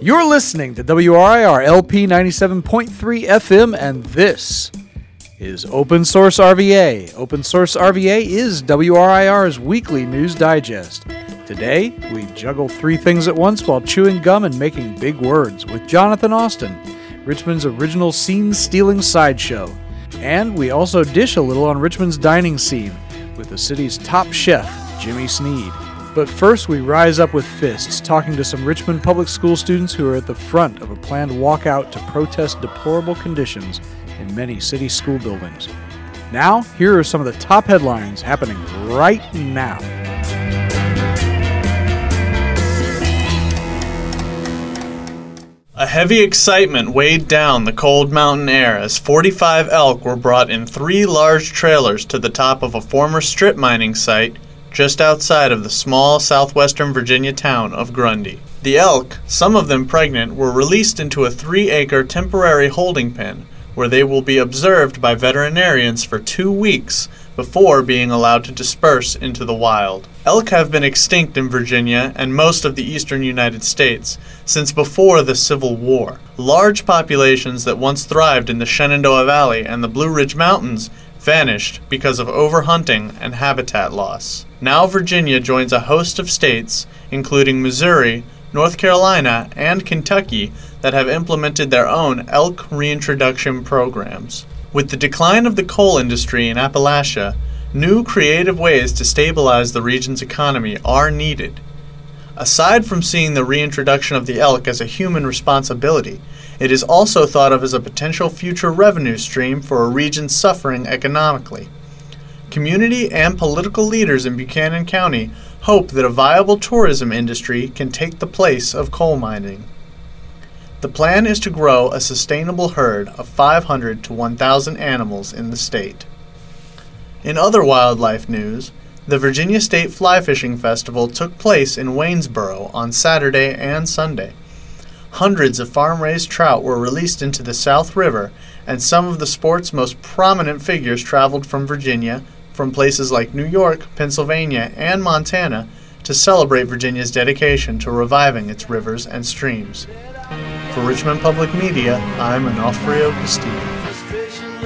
You're listening to WRIR LP 97.3 FM, and this is Open Source RVA. Open Source RVA is WRIR's weekly news digest. Today, we juggle three things at once while chewing gum and making big words with Jonathan Austin, Richmond's original scene stealing sideshow. And we also dish a little on Richmond's dining scene with the city's top chef, Jimmy Sneed. But first, we rise up with fists, talking to some Richmond Public School students who are at the front of a planned walkout to protest deplorable conditions in many city school buildings. Now, here are some of the top headlines happening right now. A heavy excitement weighed down the cold mountain air as 45 elk were brought in three large trailers to the top of a former strip mining site just outside of the small southwestern Virginia town of Grundy. The elk, some of them pregnant, were released into a three acre temporary holding pen where they will be observed by veterinarians for two weeks before being allowed to disperse into the wild. Elk have been extinct in Virginia and most of the eastern United States since before the Civil War. Large populations that once thrived in the Shenandoah Valley and the Blue Ridge Mountains vanished because of overhunting and habitat loss. Now Virginia joins a host of states, including Missouri, North Carolina, and Kentucky, that have implemented their own elk reintroduction programs. With the decline of the coal industry in Appalachia, new creative ways to stabilize the region's economy are needed. Aside from seeing the reintroduction of the elk as a human responsibility, it is also thought of as a potential future revenue stream for a region suffering economically. Community and political leaders in Buchanan County hope that a viable tourism industry can take the place of coal mining. The plan is to grow a sustainable herd of 500 to 1,000 animals in the state. In other wildlife news, the Virginia State Fly Fishing Festival took place in Waynesboro on Saturday and Sunday. Hundreds of farm raised trout were released into the South River, and some of the sport's most prominent figures traveled from Virginia, from places like New York, Pennsylvania, and Montana to celebrate Virginia's dedication to reviving its rivers and streams. For Richmond Public Media, I'm Onofrio Castillo. frustration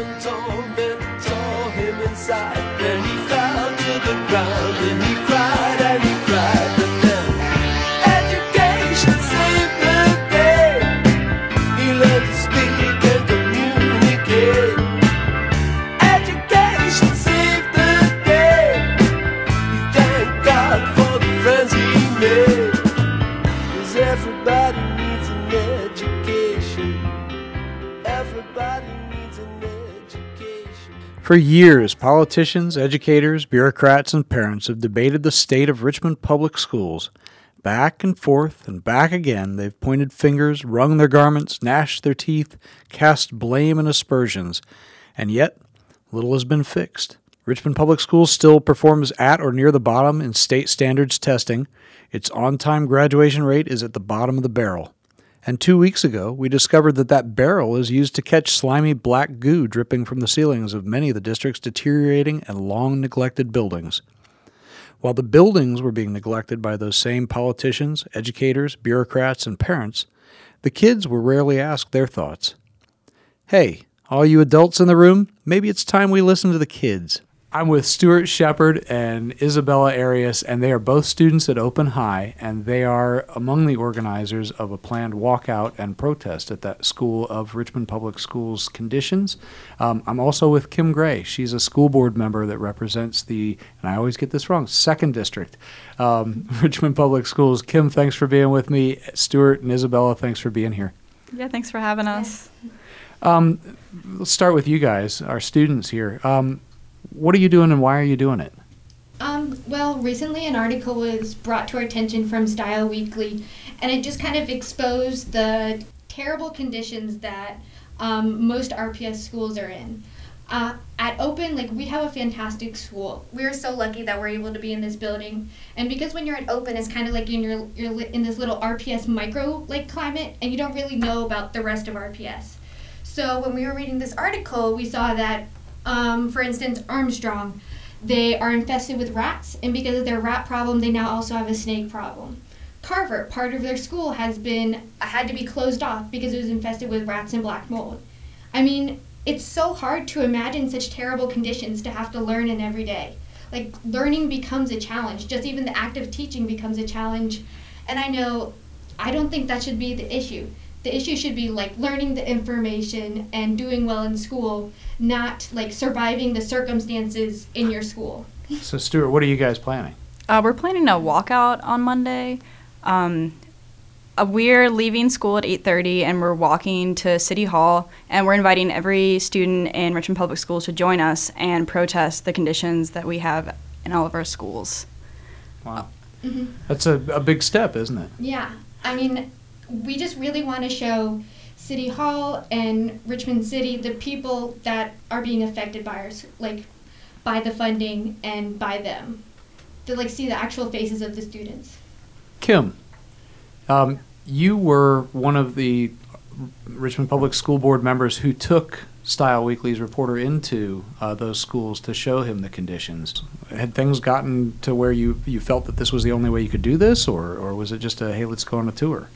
For years, politicians, educators, bureaucrats, and parents have debated the state of Richmond public schools. Back and forth and back again, they've pointed fingers, wrung their garments, gnashed their teeth, cast blame and aspersions, and yet little has been fixed. Richmond Public Schools still performs at or near the bottom in state standards testing. Its on time graduation rate is at the bottom of the barrel. And two weeks ago, we discovered that that barrel is used to catch slimy black goo dripping from the ceilings of many of the district's deteriorating and long neglected buildings. While the buildings were being neglected by those same politicians, educators, bureaucrats, and parents, the kids were rarely asked their thoughts. Hey, all you adults in the room, maybe it's time we listen to the kids. I'm with Stuart Shepard and Isabella Arias, and they are both students at Open High, and they are among the organizers of a planned walkout and protest at that school of Richmond Public Schools conditions. Um, I'm also with Kim Gray. She's a school board member that represents the, and I always get this wrong, second district, um, Richmond Public Schools. Kim, thanks for being with me. Stuart and Isabella, thanks for being here. Yeah, thanks for having us. Um, let's start with you guys, our students here. Um, what are you doing and why are you doing it? Um, well, recently an article was brought to our attention from Style Weekly, and it just kind of exposed the terrible conditions that um, most RPS schools are in. Uh, at Open, like we have a fantastic school. We're so lucky that we're able to be in this building, and because when you're at Open, it's kind of like in your you're in this little RPS micro like climate, and you don't really know about the rest of RPS. So when we were reading this article, we saw that, um, for instance, Armstrong, they are infested with rats, and because of their rat problem, they now also have a snake problem. Carver, part of their school has been had to be closed off because it was infested with rats and black mold. I mean, it's so hard to imagine such terrible conditions to have to learn in every day. Like learning becomes a challenge. Just even the act of teaching becomes a challenge. And I know I don't think that should be the issue. The issue should be like learning the information and doing well in school, not like surviving the circumstances in your school. So, Stuart, what are you guys planning? Uh, we're planning a walkout on Monday. Um, uh, we're leaving school at 8.30 and we're walking to City Hall and we're inviting every student in Richmond Public Schools to join us and protest the conditions that we have in all of our schools. Wow. Mhm. That's a, a big step, isn't it? Yeah, I mean, we just really want to show City Hall and Richmond City the people that are being affected by us, like by the funding and by them. To like see the actual faces of the students. Kim, um, you were one of the Richmond Public School Board members who took Style Weekly's reporter into uh, those schools to show him the conditions. Had things gotten to where you, you felt that this was the only way you could do this, or, or was it just a hey, let's go on a tour?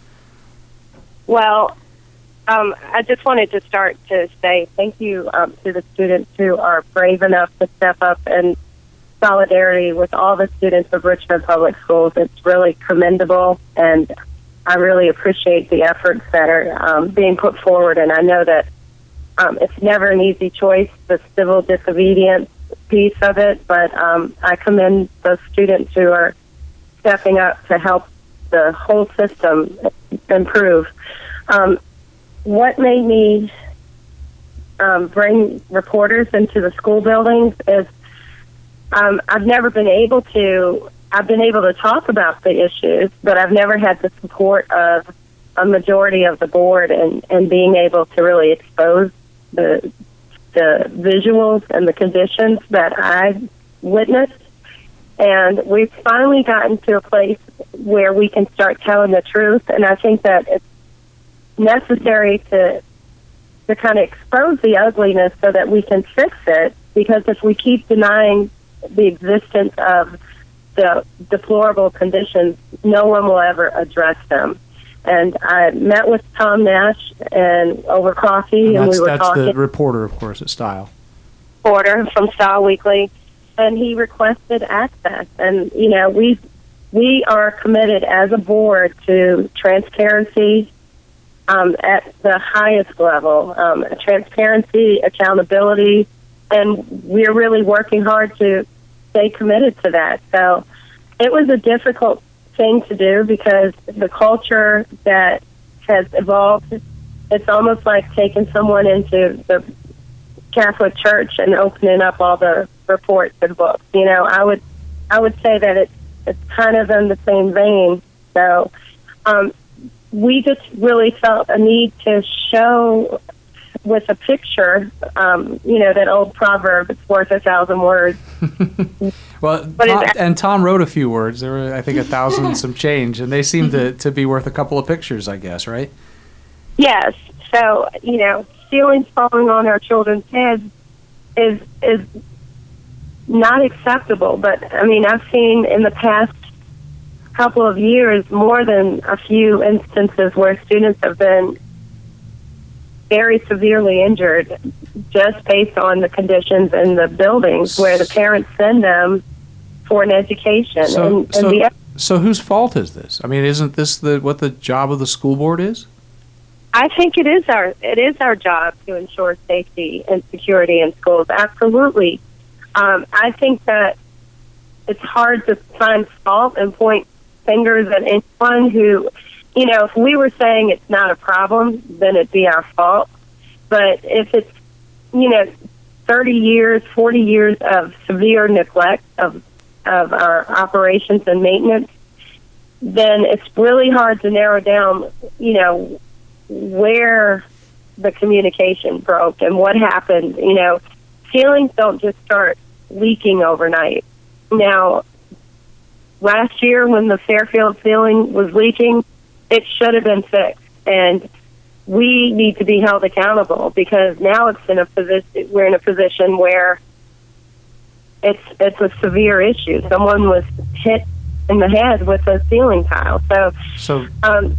Well, um, I just wanted to start to say thank you um, to the students who are brave enough to step up in solidarity with all the students of Richmond Public Schools. It's really commendable, and I really appreciate the efforts that are um, being put forward. And I know that um, it's never an easy choice, the civil disobedience piece of it, but um, I commend those students who are stepping up to help the whole system improve. Um, what made me um, bring reporters into the school buildings is um, I've never been able to. I've been able to talk about the issues, but I've never had the support of a majority of the board and, and being able to really expose the the visuals and the conditions that I've witnessed. And we've finally gotten to a place where we can start telling the truth. And I think that it's necessary to to kind of expose the ugliness so that we can fix it. Because if we keep denying the existence of the deplorable conditions, no one will ever address them. And I met with Tom Nash and over coffee, And and, that's we were that's talking the reporter, of course, at Style. reporter from Style Weekly, and he requested access. And you know, we we are committed as a board to transparency um, at the highest level, um, transparency, accountability, and we're really working hard to stay committed to that. So it was a difficult thing to do because the culture that has evolved, it's almost like taking someone into the Catholic Church and opening up all the reports and books. You know, I would I would say that it's it's kind of in the same vein. So um, we just really felt a need to show with a picture, um, you know, that old proverb, it's worth a thousand words. Well, Tom, and Tom wrote a few words. There were, I think, a thousand and some change, and they seem to, to be worth a couple of pictures, I guess, right? Yes. So, you know, ceilings falling on our children's heads is is not acceptable. But I mean, I've seen in the past couple of years more than a few instances where students have been very severely injured just based on the conditions in the buildings where the parents send them for an education. So, and, and so, the so whose fault is this? I mean, isn't this the what the job of the school board is? I think it is our it is our job to ensure safety and security in schools. Absolutely. Um, I think that it's hard to find fault and point fingers at anyone who, you know, if we were saying it's not a problem, then it'd be our fault. But if it's, you know, 30 years, 40 years of severe neglect of of our operations and maintenance, then it's really hard to narrow down, you know, where the communication broke and what happened. You know, feelings don't just start leaking overnight. Now, last year when the Fairfield ceiling was leaking, it should have been fixed, and we need to be held accountable because now it's in a position. We're in a position where it's it's a severe issue. Someone was hit in the head with a ceiling tile. So So, um,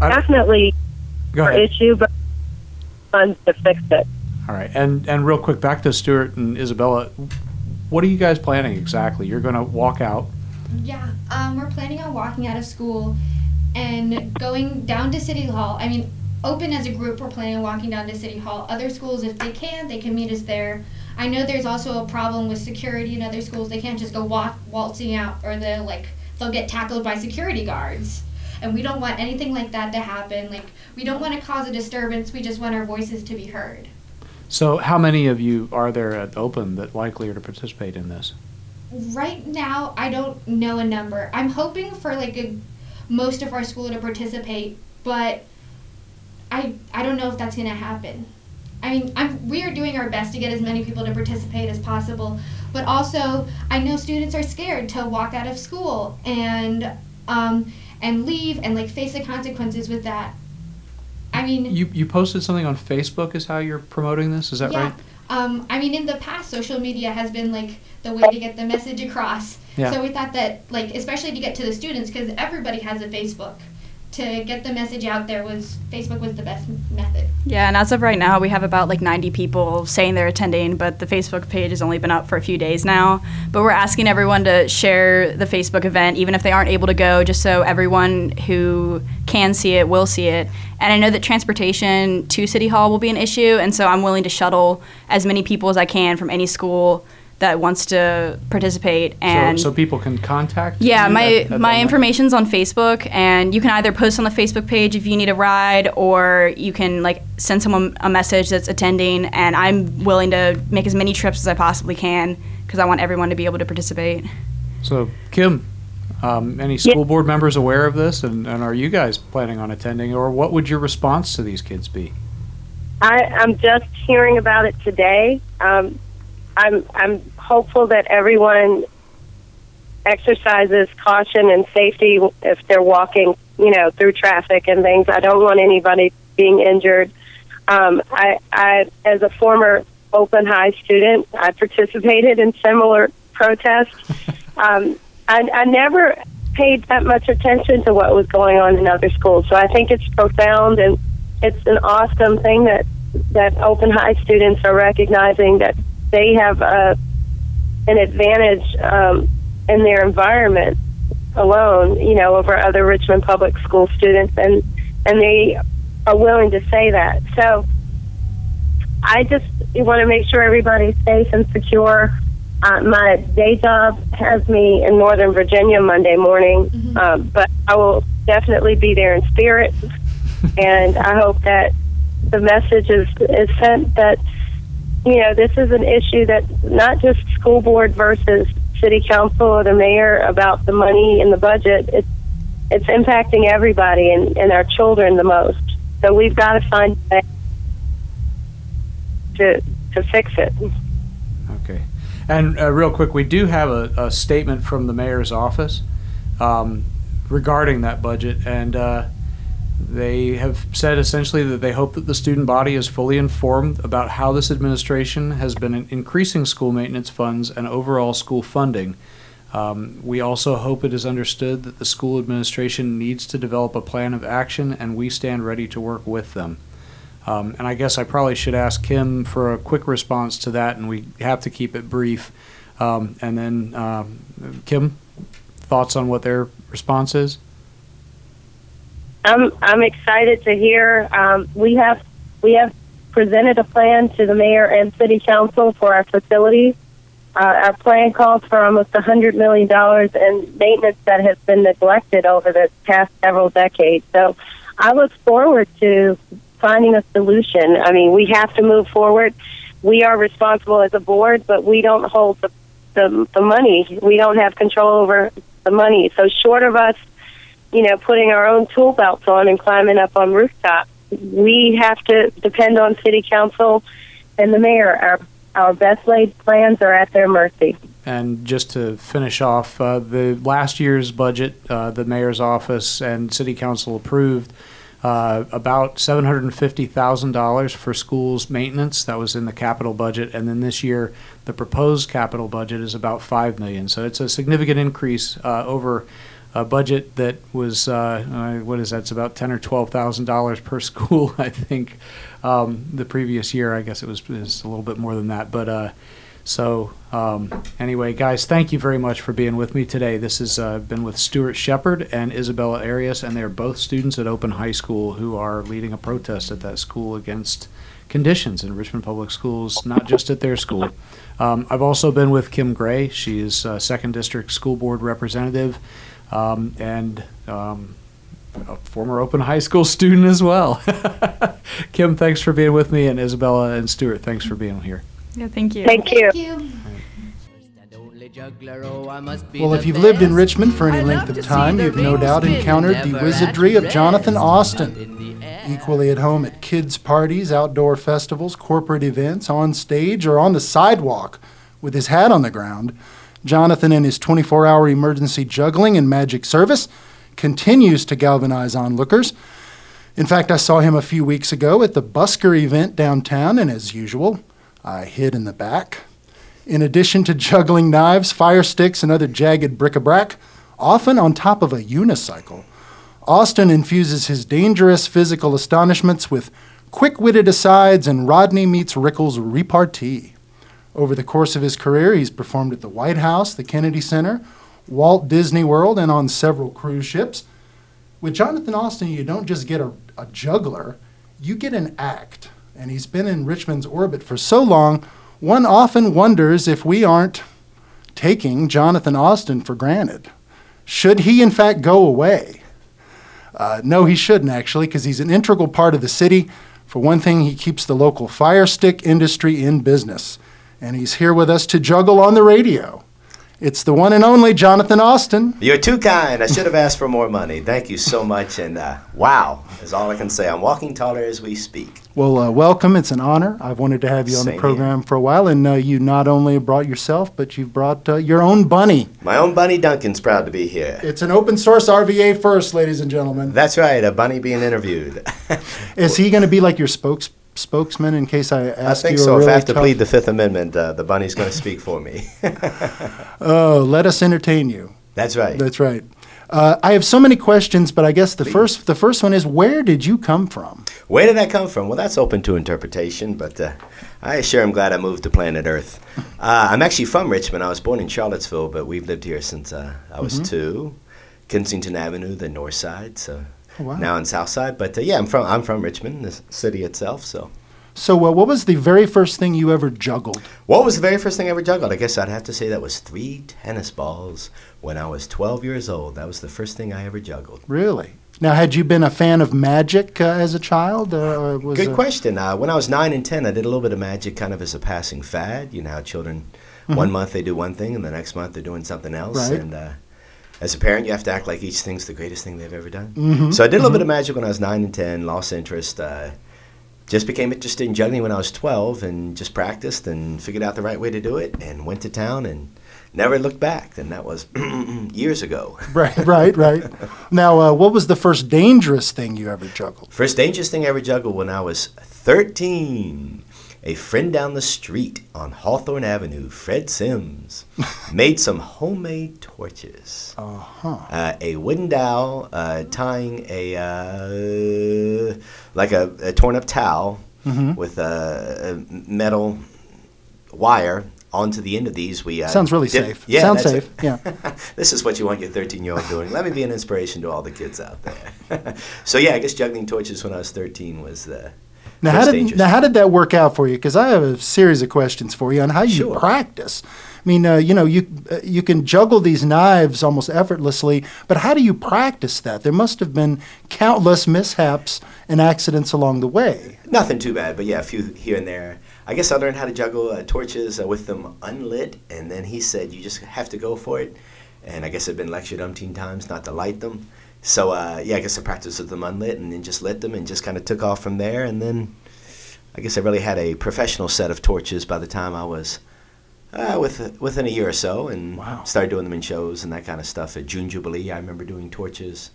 I- definitely ahead. issue, but funds to fix it. All right, and and real quick, back to Stuart and Isabella. What are you guys planning exactly? You're going to walk out. Yeah, um, we're planning on walking out of school and going down to City Hall. I mean, open as a group, we're planning on walking down to City Hall. Other schools, if they can, they can meet us there. I know there's also a problem with security in other schools. They can't just go walk waltzing out, or they'll like they'll get tackled by security guards. And we don't want anything like that to happen. Like we don't want to cause a disturbance. We just want our voices to be heard. So, how many of you are there at Open that likely are to participate in this? Right now, I don't know a number. I'm hoping for like a, most of our school to participate, but I I don't know if that's gonna happen. I mean, I'm we are doing our best to get as many people to participate as possible, but also I know students are scared to walk out of school and um and leave and like face the consequences with that. I mean, You you posted something on Facebook. Is how you're promoting this? Is that yeah. right? Um, I mean, in the past, social media has been like the way to get the message across. Yeah. So we thought that, like, especially to get to the students, because everybody has a Facebook. To get the message out there was Facebook was the best method. Yeah, and as of right now, we have about like 90 people saying they're attending, but the Facebook page has only been up for a few days now. But we're asking everyone to share the Facebook event, even if they aren't able to go, just so everyone who can see it will see it. And I know that transportation to City Hall will be an issue, and so I'm willing to shuttle as many people as I can from any school that wants to participate. And so, so people can contact. yeah, you my at- at my information's on Facebook, and you can either post on the Facebook page if you need a ride, or you can like send someone a message that's attending. And I'm willing to make as many trips as I possibly can because I want everyone to be able to participate. So, Kim, um, any school board members aware of this, and, and are you guys planning on attending, or what would your response to these kids be? I, I'm just hearing about it today. Um, I'm I'm hopeful that everyone exercises caution and safety if they're walking, you know, through traffic and things. I don't want anybody being injured. Um, I, I, as a former open high student, I participated in similar protests. um, I, I never paid that much attention to what was going on in other schools, so I think it's profound and it's an awesome thing that that open high students are recognizing that they have a, an advantage um, in their environment alone, you know, over other Richmond public school students, and and they are willing to say that. So I just want to make sure everybody's safe and secure. Uh, my day job has me in Northern Virginia Monday morning, um, but I will definitely be there in spirit, and I hope that the message is, is sent that you know this is an issue that not just school board versus city council or the mayor about the money in the budget. It's it's impacting everybody and, and our children the most. So we've got to find a way to to fix it. Okay. And uh, real quick, we do have a, a statement from the mayor's office um, regarding that budget, and uh, they have said essentially that they hope that the student body is fully informed about how this administration has been increasing school maintenance funds and overall school funding. Um, we also hope it is understood that the school administration needs to develop a plan of action, and we stand ready to work with them. Um, and I guess I probably should ask Kim for a quick response to that, and we have to keep it brief. Um, and then, um, Kim, thoughts on what their response is? I'm I'm excited to hear. Um, we have we have presented a plan to the mayor and city council for our facilities. Uh, our plan calls for almost a hundred million dollars in maintenance that has been neglected over the past several decades. So, I look forward to finding a solution. I mean, we have to move forward. We are responsible as a board, but we don't hold the the, the money. We don't have control over the money. So, short of us you know, putting our own tool belts on and climbing up on rooftops. We have to depend on city council and the mayor. Our our best laid plans are at their mercy. And just to finish off, uh, the last year's budget, uh, the mayor's office and city council approved uh, about $750,000 for schools maintenance. That was in the capital budget. And then this year, the proposed capital budget is about 5 million. So it's a significant increase uh, over a budget that was, uh, uh, what is that? It's about ten or $12,000 per school, I think. Um, the previous year, I guess it was, was a little bit more than that. But uh, so, um, anyway, guys, thank you very much for being with me today. This has uh, been with Stuart Shepard and Isabella Arias, and they're both students at Open High School who are leading a protest at that school against conditions in Richmond Public Schools, not just at their school. Um, I've also been with Kim Gray. She is uh, Second District School Board Representative um, and um, a former Open High School student as well. Kim, thanks for being with me, and Isabella and Stuart, thanks for being here. Yeah, thank you. Thank you. Thank you. Well, if you've lived in Richmond for any length of time, you've no doubt encountered the wizardry of Jonathan Austin. Equally at home at kids' parties, outdoor festivals, corporate events, on stage, or on the sidewalk with his hat on the ground, Jonathan and his 24 hour emergency juggling and magic service continues to galvanize onlookers. In fact, I saw him a few weeks ago at the Busker event downtown, and as usual, I hid in the back. In addition to juggling knives, fire sticks, and other jagged bric a brac, often on top of a unicycle, Austin infuses his dangerous physical astonishments with quick witted asides and Rodney meets Rickles repartee. Over the course of his career, he's performed at the White House, the Kennedy Center, Walt Disney World, and on several cruise ships. With Jonathan Austin, you don't just get a, a juggler, you get an act. And he's been in Richmond's orbit for so long, one often wonders if we aren't taking Jonathan Austin for granted. Should he, in fact, go away? Uh, no, he shouldn't, actually, because he's an integral part of the city. For one thing, he keeps the local fire stick industry in business. And he's here with us to juggle on the radio. It's the one and only Jonathan Austin. You're too kind. I should have asked for more money. Thank you so much. And uh, wow, is all I can say. I'm walking taller as we speak. Well, uh, welcome. It's an honor. I've wanted to have you on Same the program for a while, and uh, you not only brought yourself, but you've brought uh, your own bunny. My own Bunny Duncan's proud to be here. It's an open source RVA first, ladies and gentlemen. That's right, a bunny being interviewed. Is he going to be like your spokes spokesman in case I I ask think you so. really if I have to plead the Fifth Amendment, uh, the bunny's going to speak for me. Oh, let us entertain you. That's right. That's right. Uh, I have so many questions, but I guess the first the first one is where did you come from? Where did that come from? Well, that's open to interpretation, but uh, I sure am glad I moved to planet Earth. Uh, I'm actually from Richmond. I was born in Charlottesville, but we've lived here since uh, I was two. Kensington Avenue, the north side, so Oh, wow. now in South Side. But uh, yeah, I'm from I'm from Richmond, the city itself. So, So, uh, what was the very first thing you ever juggled? what was the very first thing I ever juggled? I guess I'd have to say that was three tennis balls when I was 12 years old. That was the first thing I ever juggled. Really? Now, had you been a fan of magic uh, as a child? Uh, was Good question. Uh, when I was nine and ten, I did a little bit of magic, kind of as a passing fad. You know how children, one month they do one thing, and the next month they're doing something else. Mm-hmm. Right. And uh, as a parent, you have to act like each thing's the greatest thing they've ever done. Mhm, So I did a little bit of magic when I was nine and ten. Lost interest. Uh, just became interested in juggling when I was twelve, and just practiced and figured out the right way to do it, and went to town and never looked back. And that was years ago. Right, right, right. now, uh, what was the first dangerous thing you ever juggled? First dangerous thing I ever juggled when I was 13. A friend down the street on Hawthorne Avenue, Fred Sims, made some homemade torches. Uh-huh. Uh, a wooden dowel uh, tying a uh, like a, a torn up towel Mhm. with a, a metal wire onto the end of these. We uh, Sounds really dip- safe. Yeah, Sounds safe. it. Yeah. this is what you want your 13 year old doing. Let me be an inspiration to all the kids out there. so yeah, I guess juggling torches when I was 13 was the Now, how did now how did that work out for you? Because I have a series of questions for you on how you Sure. practice. I mean, uh, you know, you uh, you can juggle these knives almost effortlessly, but how do you practice that? There must have been countless mishaps and accidents along the way. Nothing too bad, but yeah, a few here and there. I guess I learned how to juggle uh, torches uh, with them unlit, and then he said you just have to go for it. And I guess I've been lectured umpteen times not to light them. So uh, yeah, I guess I practiced with them unlit, and then just lit them, and just kind of took off from there. And then I guess I really had a professional set of torches by the time I was uh, with, within a year or so, and Wow. started doing them in shows and that kind of stuff. At June Jubilee, I remember doing torches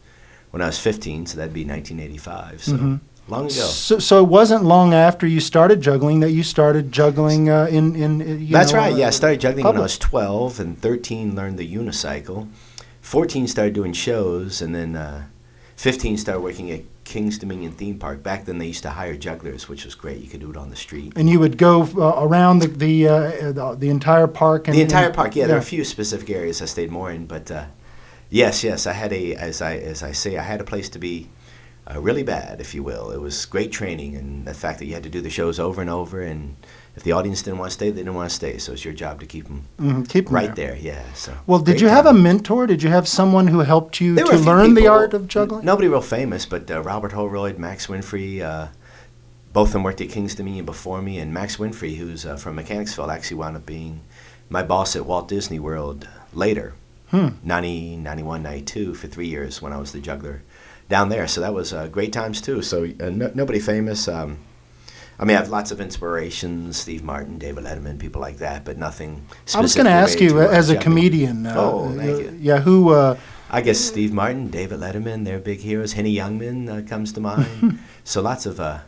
when I was 15, so that'd be 1985. So Mhm. long ago. So, so it wasn't long after you started juggling that you started juggling uh, in in. uh, That's know, right. Yeah, I started juggling when I was 12, and 13 learned the unicycle. 14 started doing shows, and then uh, 15 started working at King's Dominion Theme Park. Back then, they used to hire jugglers, which was great. You could do it on the street. And you would go uh, around the the, uh, the the entire park. And, the entire and- park, yeah, There are a few specific areas I stayed more in, but uh, yes, yes, I had a as I as I say, I had a place to be. Uh, really bad, if you will. It was great training, and the fact that you had to do the shows over and over, and if the audience didn't want to stay, they didn't want to stay. So it's your job to keep them Mhm, keep 'em right there. there. Yeah. So. Well, did you have a mentor? Did you have someone who helped you There to learn the art of juggling? Nobody real famous, but uh, Robert Holroyd, Max Winfrey, uh, both of them worked at King's Dominion before me, and Max Winfrey, who's uh, from Mechanicsville, actually wound up being my boss at Walt Disney World later, Hmm. 90, 91, 92, for three years when I was the juggler down there. So that was uh, great times too. So uh, no, nobody famous. Um, I mean, I have lots of inspirations: Steve Martin, David Letterman, people like that, but nothing. I was going to ask you, uh, as a comedian. Uh, Oh, thank uh, you. Yeah, who? Uh, I guess Steve Martin, David Letterman, they're big heroes. Henny Youngman uh, comes to mind. so lots of uh,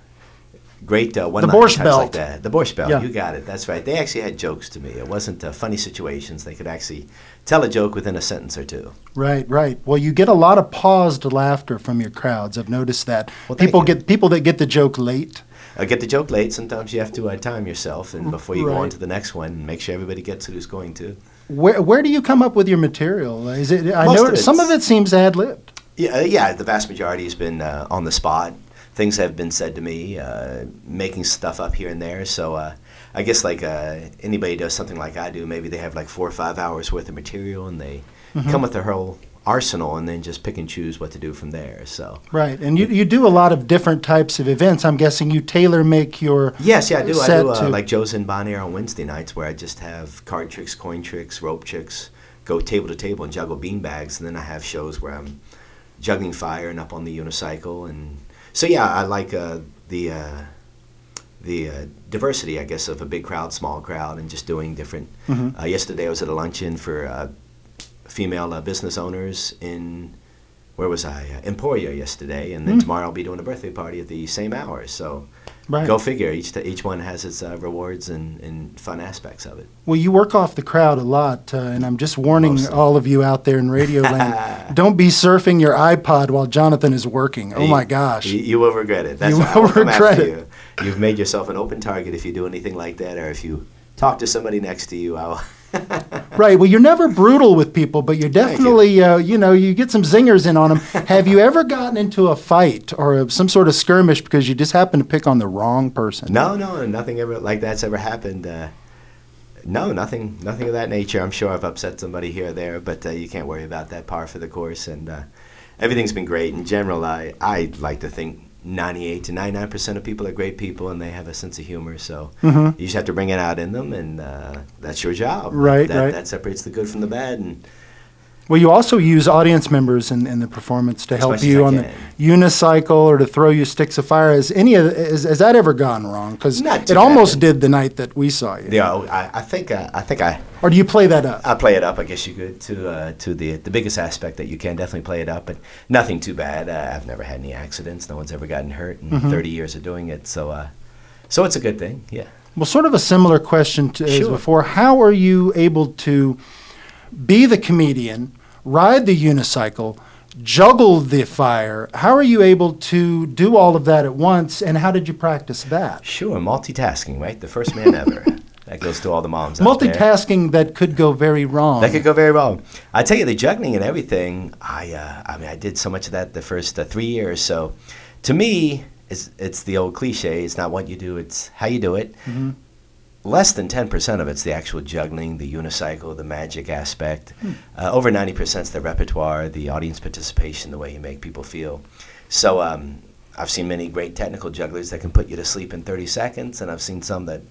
great uh, one Borscht like Belt. that. The Borscht Belt, Yeah. you got it. That's right. They actually had jokes to me. It wasn't uh, funny situations. They could actually tell a joke within a sentence or two. right, right. Well, you get a lot of paused laughter from your crowds. I've noticed that. Well, people get people that get the joke late. Uh, get the joke late. Sometimes you have to uh, time yourself, and before you go on to the next one, and make sure everybody gets it who's going to. Where where do you come up with your material? Is it? I know some of it seems ad libbed. Yeah, uh, yeah. The vast majority has been uh, on the spot. Things have been said to me, uh, making stuff up here and there. So uh, I guess like uh, anybody does something like I do, maybe they have like four or five hours worth of material, and they Mm-hmm. come with their whole arsenal, and then just pick and choose what to do from there. So Right, and you, you do a lot of different types of events. I'm guessing you tailor make your yes, yeah, I do. I do uh, like Joe's in Bon Air on Wednesday nights, where I just have card tricks, coin tricks, rope tricks, go table to table and juggle bean bags, and then I have shows where I'm juggling fire and up on the unicycle, and so yeah, I like uh, the uh, the uh, diversity, I guess, of a big crowd, small crowd, and just doing different. Mhm. Uh, yesterday, I was at a luncheon for uh, female uh, business owners in where was I? Uh, Emporia yesterday, and then Hmm. tomorrow I'll be doing a birthday party at the same hour. So right. go figure. Each each one has its uh, rewards and, and fun aspects of it. Well, you work off the crowd a lot, uh, and I'm just warning Mostly. all of you out there in radio land: don't be surfing your iPod while Jonathan is working. Oh You- my gosh! You, you will regret it. That's You will regret it. You. You've made yourself an open target if you do anything like that, or if you talk to somebody next to you. I'll Right. Well, you're never brutal with people, but you're Thank you. definitely, uh, you know, you get some zingers in on them. Have you ever gotten into a fight or some sort of skirmish because you just happen to pick on the wrong person? No, no, nothing ever like that's ever happened. Uh, no, nothing, nothing of that nature. I'm sure I've upset somebody here or there, but uh, you can't worry about that. Par for the course, and uh, everything's been great. In general, I I like to think 98 to 99 percent of people are great people, and they have a sense of humor. So Mhm. you just have to bring it out in them, and uh, that's your job. Right, that, right. That separates the good from the bad, and Well, you also use audience members in, in the performance to help you on the unicycle or to throw you sticks of fire. Has any of has, has that ever gone wrong? Because it almost bad. did the night that we saw you. yeah, I, I think uh, I think I. Or do you play that up? I play it up, I guess you could, to uh, to the the biggest aspect that you can. Definitely play it up, but nothing too bad. Uh, I've never had any accidents. No one's ever gotten hurt in Mhm. 30 years of doing it. So, uh, so it's a good thing. Yeah. Well, sort of a similar question to as before. How are you able to be the comedian, ride the unicycle, juggle the fire? How are you able to do all of that at once, and how did you practice that? Sure, multitasking, right? The first man ever. that goes to all the moms. Multitasking that could go very wrong. That could go very wrong. I tell you, the juggling and everything. I, uh, I mean, I did so much of that the first uh, three years. So, to me, it's it's the old cliche. It's not what you do; it's how you do it. Mhm. Less than ten percent of it's the actual juggling, the unicycle, the magic aspect. Uh, over ninety percent is the repertoire, the audience participation, the way you make people feel. So, um, I've seen many great technical jugglers that can put you to sleep in thirty seconds, and I've seen some that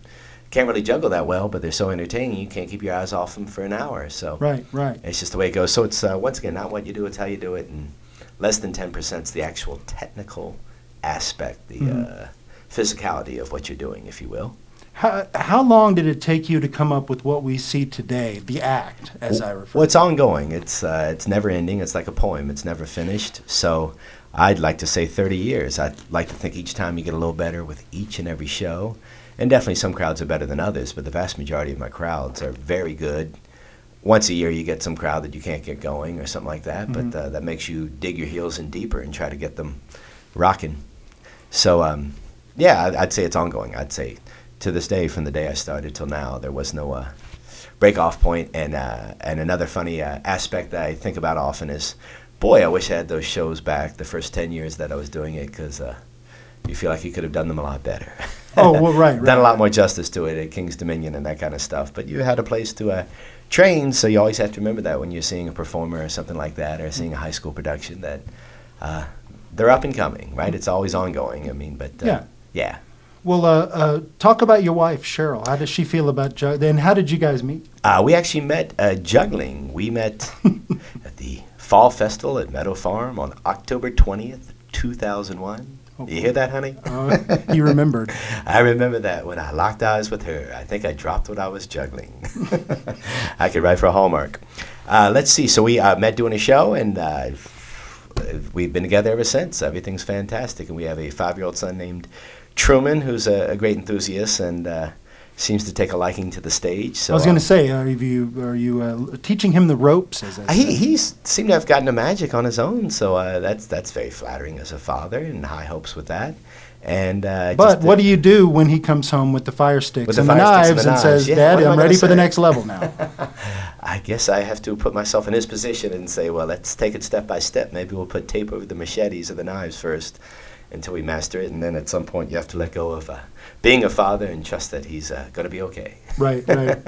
can't really juggle that well, but they're so entertaining you can't keep your eyes off them for an hour. So. Right, right. It's just the way it goes. So it's uh, once again not what you do; it's how you do it, and less than ten percent is the actual technical aspect, the Mhm. uh, physicality of what you're doing, if you will. How, how long did it take you to come up with what we see today, the act, as I refer? Well, it's ongoing. It's uh, it's never ending. It's like a poem. It's never finished. So I'd like to say 30 years. I'd like to think each time you get a little better with each and every show. And definitely some crowds are better than others, but the vast majority of my crowds are very good. Once a year, you get some crowd that you can't get going or something like that, Mhm. but uh, that makes you dig your heels in deeper and try to get them rocking. So, um, yeah, I'd say it's ongoing. I'd say to this day, from the day I started till now, there was no uh, break off point. And uh, and another funny uh, aspect that I think about often is, boy, I wish I had those shows back the first ten years that I was doing it because uh, you feel like you could have done them a lot better. Oh, well, right, done a lot more justice to it at King's Dominion and that kind of stuff. But you had a place to uh, train, so you always have to remember that when you're seeing a performer or something like that, or seeing a high school production that. Uh, they're up and coming, right? It's always ongoing. I mean, but uh, Yeah. yeah. Well, uh, uh, talk about your wife, Cheryl. How does she feel about juggling? Then how did you guys meet? Uh, we actually met uh, juggling. We met at the Fall Festival at Meadow Farm on October 20th, 2001. You hear that, honey? Uh, he remembered. I remember that when I locked eyes with her. I think I dropped what I was juggling. I could write for Hallmark. Uh, let's see. So we uh, met doing a show, and uh, we've been together ever since. Everything's fantastic, and we have a five-year-old son named Truman, who's a, a great enthusiast and uh, seems to take a liking to the stage. So I was going uh, to say, are you are you uh, teaching him the ropes? As I he he's seemed to have gotten to magic on his own, so uh, that's that's very flattering as a father, and high hopes with that. And uh, But what do you do when he comes home with the fire sticks the and the sticks and knives and says, yeah, "Daddy, I'm ready for the next level now"? I guess I have to put myself in his position and say, well, let's take it step by step. Maybe we'll put tape over the machetes or the knives first until we master it, and then at some point you have to let go of uh, being a father and trust that he's uh, going to be okay. right, right.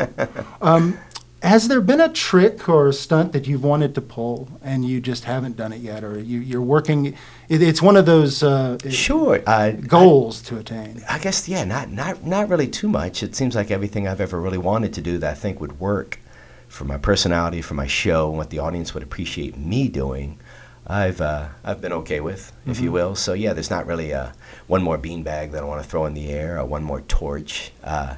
Um, has there been a trick or a stunt that you've wanted to pull and you just haven't done it yet, or you, you're working? It, it's one of those uh, Sure. Uh, goals to attain. I guess yeah, not not not really too much. It seems like everything I've ever really wanted to do that I think would work for my personality, for my show, and what the audience would appreciate me doing. I've uh, I've been okay with, if you Mhm. will. So yeah, there's not really uh, one more beanbag that I want to throw in the air or one more torch. Uh,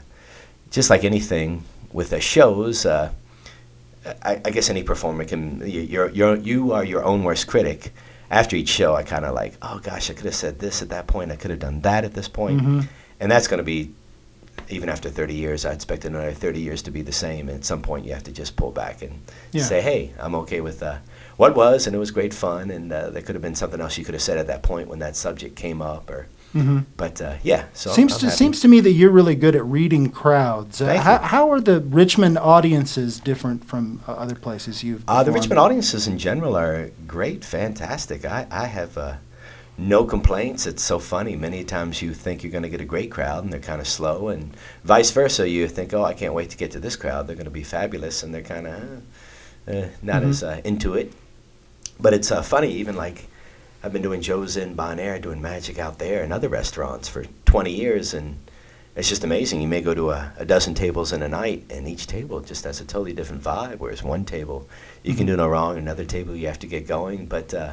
just like anything with the shows, uh, I, I guess any performer can. you- You're, you're you are your own worst critic. After each show, I kind of like, oh gosh, I could have said this at that point. I could have done that at this point. Mhm. and that's going to be even after 30 years. I expect another 30 years to be the same. And at some point, you have to just pull back and Yeah. say, hey, I'm okay with uh, what was, and it was great fun. And uh, there could have been something else you could have said at that point when that subject came up, or. Mhm. But uh, yeah, so seems I'm to happy. seems to me that you're really good at reading crowds. Uh, how, how are the Richmond audiences different from uh, other places you've? Uh, the Richmond audiences in general are great, fantastic. I, I have uh, no complaints. It's so funny. Many times you think you're going to get a great crowd and they're kind of slow, and vice versa. You think, oh, I can't wait to get to this crowd. They're going to be fabulous, and they're kind of uh, uh, not Mhm. as uh, into it. But it's uh, funny, even like I've been doing Joe's in Bon Air, doing magic out there and other restaurants for 20 years, and it's just amazing. You may go to a, a dozen tables in a night, and each table just has a totally different vibe. Whereas one table, you can do no wrong, another table, you have to get going. But uh,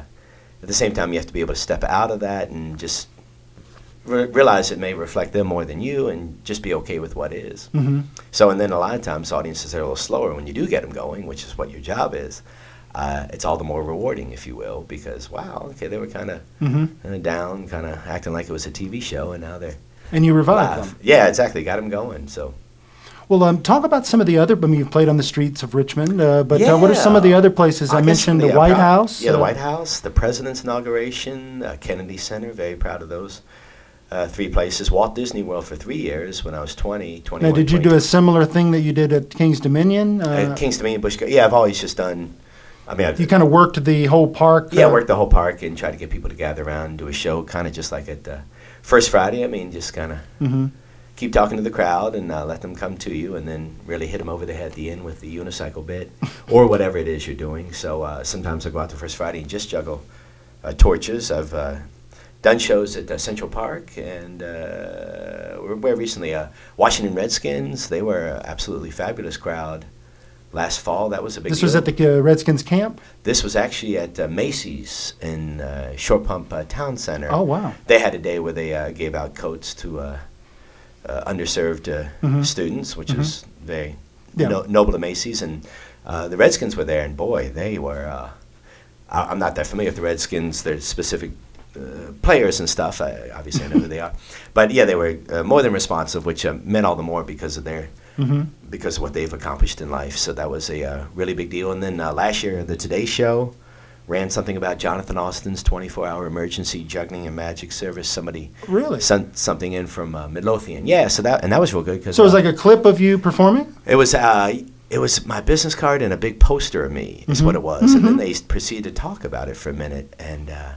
at the same time, you have to be able to step out of that and just re- realize it may reflect them more than you, and just be okay with what is. Mhm. So, and then a lot of times audiences are a little slower when you do get them going, which is what your job is. Uh, it's all the more rewarding, if you will, because wow, okay, they were kind of Mhm. down, kind of acting like it was a TV show, and now they're And you revive them. Yeah, exactly. Got them going. So Well, um, talk about some of the other. I mean, you've played on the streets of Richmond, uh, but uh, what are some of the other places? I, guess mentioned the uh, White House. Yeah, the uh, White House, the President's inauguration, uh, Kennedy Center. Very proud of those uh, three places. Walt Disney World for three years when I was 20, 21. Now, did you do a similar thing that you did at King's Dominion? Uh, At King's Dominion, Gardens. Yeah, I've always just done. I mean, I've, you kind of worked the whole park. Yeah, uh, work the whole park and tried to get people to gather around and do a show, kind of just like at uh, First Friday. I mean, just kind of Mhm. Keep talking to the crowd and uh, let them come to you, and then really hit them over the head at the end with the unicycle bit or whatever it is you're doing. So uh, sometimes I go out to First Friday and just juggle uh, torches. I've uh, done shows at uh, Central Park and uh, where recently uh, Washington Redskins. They were an absolutely fabulous crowd. Last fall, that was a big. This was at the uh, Redskins camp. This was actually at uh, Macy's in uh, Short Pump uh, Town Center. Oh, wow. They had a day where they uh, gave out coats to underserved uh, Mhm. students, which is very Yeah. no, noble to Macy's. And uh, the Redskins were there, and boy, they were. Uh, I, I'm not that familiar with the Redskins, their specific uh, players and stuff. I, obviously, I know who they are. But yeah, they were uh, more than responsive, which uh, meant all the more because of their hmm because of what they've accomplished in life. So that was a uh, really big deal. And then uh, last year, the Today Show ran something about Jonathan Austin's 24-hour emergency juggling and magic service. Somebody Really? sent something in from uh, Midlothian. Yeah, so that and that was real good because So it was like a clip of you performing? it was uh, it was my business card and a big poster of me is Mhm. what it was, and then Mhm. they proceeded to talk about it for a minute, and uh,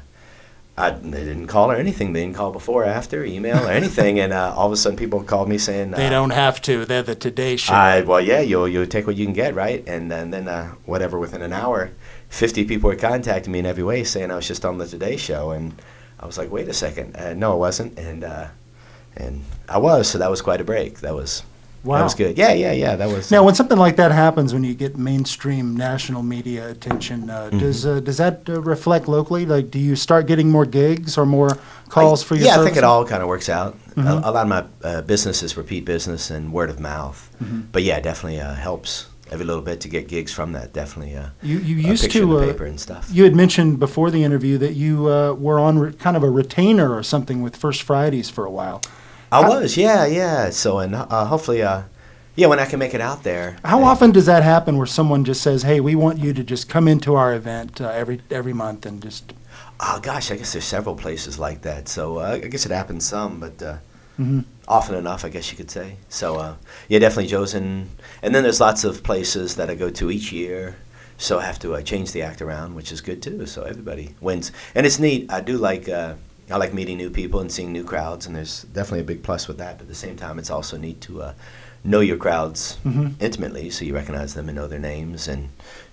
I, they didn't call or anything. They didn't call before, or after, email or anything, and uh, all of a sudden people called me saying They uh, don't have to. They're the Today Show. I, well, yeah, you'll you'll take what you can get, right? And then then uh, whatever within an hour, fifty people were contacting me in every way saying I was just on the Today Show, and I was like, wait a second, uh, no, I wasn't, and uh, and I was, so that was quite a break. That was Wow. that was good. Yeah, yeah, yeah. That was Now, when something like that happens, when you get mainstream national media attention, uh, Mm-hmm. does uh, does that uh, reflect locally? Like, do you start getting more gigs or more calls I- for your Yeah, I think it all kind of works out. Mhm. A, a lot of my uh, business is repeat business and word of mouth. Mm-hmm. But yeah, it definitely uh, helps every little bit to get gigs from that. Definitely. Uh, You you used to uh, paper and stuff. You had mentioned before the interview that you uh, were on re- kind of a retainer or something with First Fridays for a while. I how- was, yeah, yeah. So and uh, hopefully, uh, yeah, when I can make it out there. How uh, often does that happen where someone just says, "Hey, we want you to just come into our event uh, every every month and just"? Oh gosh, I guess there's several places like that. So uh, I guess it happens some, but uh, Mhm. Often enough, I guess you could say. So uh, yeah, definitely in, and then there's lots of places that I go to each year. So I have to uh, change the act around, which is good too. So everybody wins, and it's neat. I do like uh, I like meeting new people and seeing new crowds, and there's definitely a big plus with that. But at the same time, it's also neat to uh, know your crowds Mhm. intimately, so you recognize them and know their names and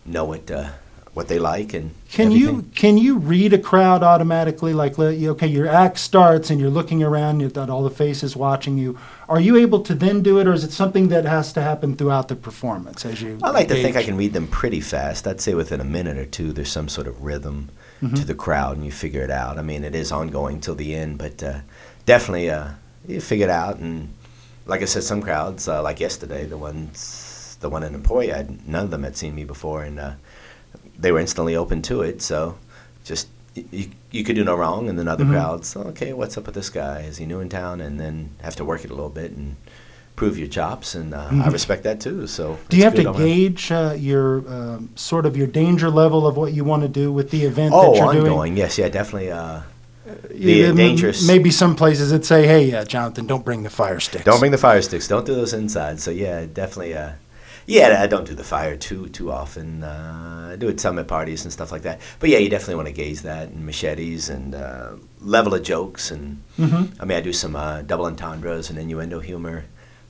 know what uh, what they like and Can you can you read a crowd automatically? Like, okay, your act starts and you're looking around, you've got all the faces watching you. Are you able to then do it, or is it something that has to happen throughout the performance as you? I like to think I can read them pretty fast. I'd say within a minute or two, there's some sort of rhythm Mm-hmm. to the crowd, and you figure it out. I mean, it is ongoing till the end, but uh, definitely uh, you figure it out. And like I said, some crowds, uh, like yesterday, the ones, the one in Emporia, I'd- none of them had seen me before, and uh, they were instantly open to it. So just you, you could do no wrong. And then other Mhm. crowds, okay, what's up with this guy? Is he new in town? And then have to work it a little bit and prove your chops. And uh, I Mhm. respect that too. So Do you have to gauge uh, your um, sort of your danger level of what you want to do with the event Oh, that you're doing? ongoing. Yes, yeah, definitely. Uh, Yeah, the dangerous- Maybe some places that say, "Hey, uh, Jonathan, don't bring the fire sticks." don't bring the fire sticks. Don't do those inside. So yeah, definitely. Yeah, I don't do the fire too too often. Uh, I do it some at parties and stuff like that. But yeah, you definitely want to gauge that and machetes and uh, level of jokes and. hmm I mean, I do some uh, double entendres and innuendo humor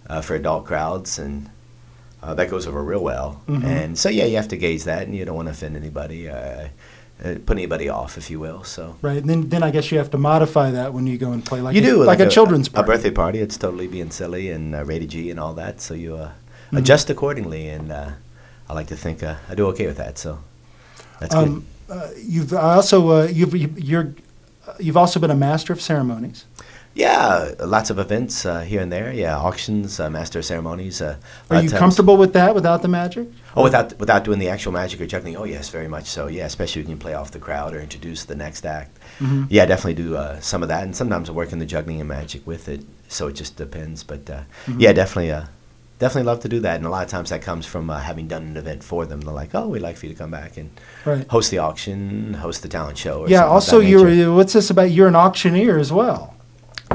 uh, for adult crowds, and uh, that goes over real well. Mhm. And so, yeah, you have to gauge that, and you don't want to offend anybody, uh, uh, put anybody off, if you will. So Right, and then then I guess you have to modify that when you go and play like you a, do like, a, children's party. a birthday party. It's totally being silly and uh, rated G and all that. So you uh, Mhm. adjust accordingly, and uh, I like to think uh, I do okay with that. So that's Um, uh, you've also uh, you've you- you're uh, you've also been a master of ceremonies. Yeah, lots of events uh, here and there. Yeah, auctions, uh, master of ceremonies. Uh, Are you comfortable with that without the magic? Oh, without without doing the actual magic or juggling. Oh, yes, very much so. Yeah, especially when you can play off the crowd or introduce the next act. Mhm. Yeah, I definitely do uh, some of that, and sometimes I work in the juggling and magic with it. So it just depends. But uh, Mhm. yeah, definitely, uh, definitely love to do that. And a lot of times that comes from uh, having done an event for them. They're like, "Oh, we'd like for you to come back and Right. host the auction, host the talent show." Or Yeah. Also, you're what's this about? You're an auctioneer as well.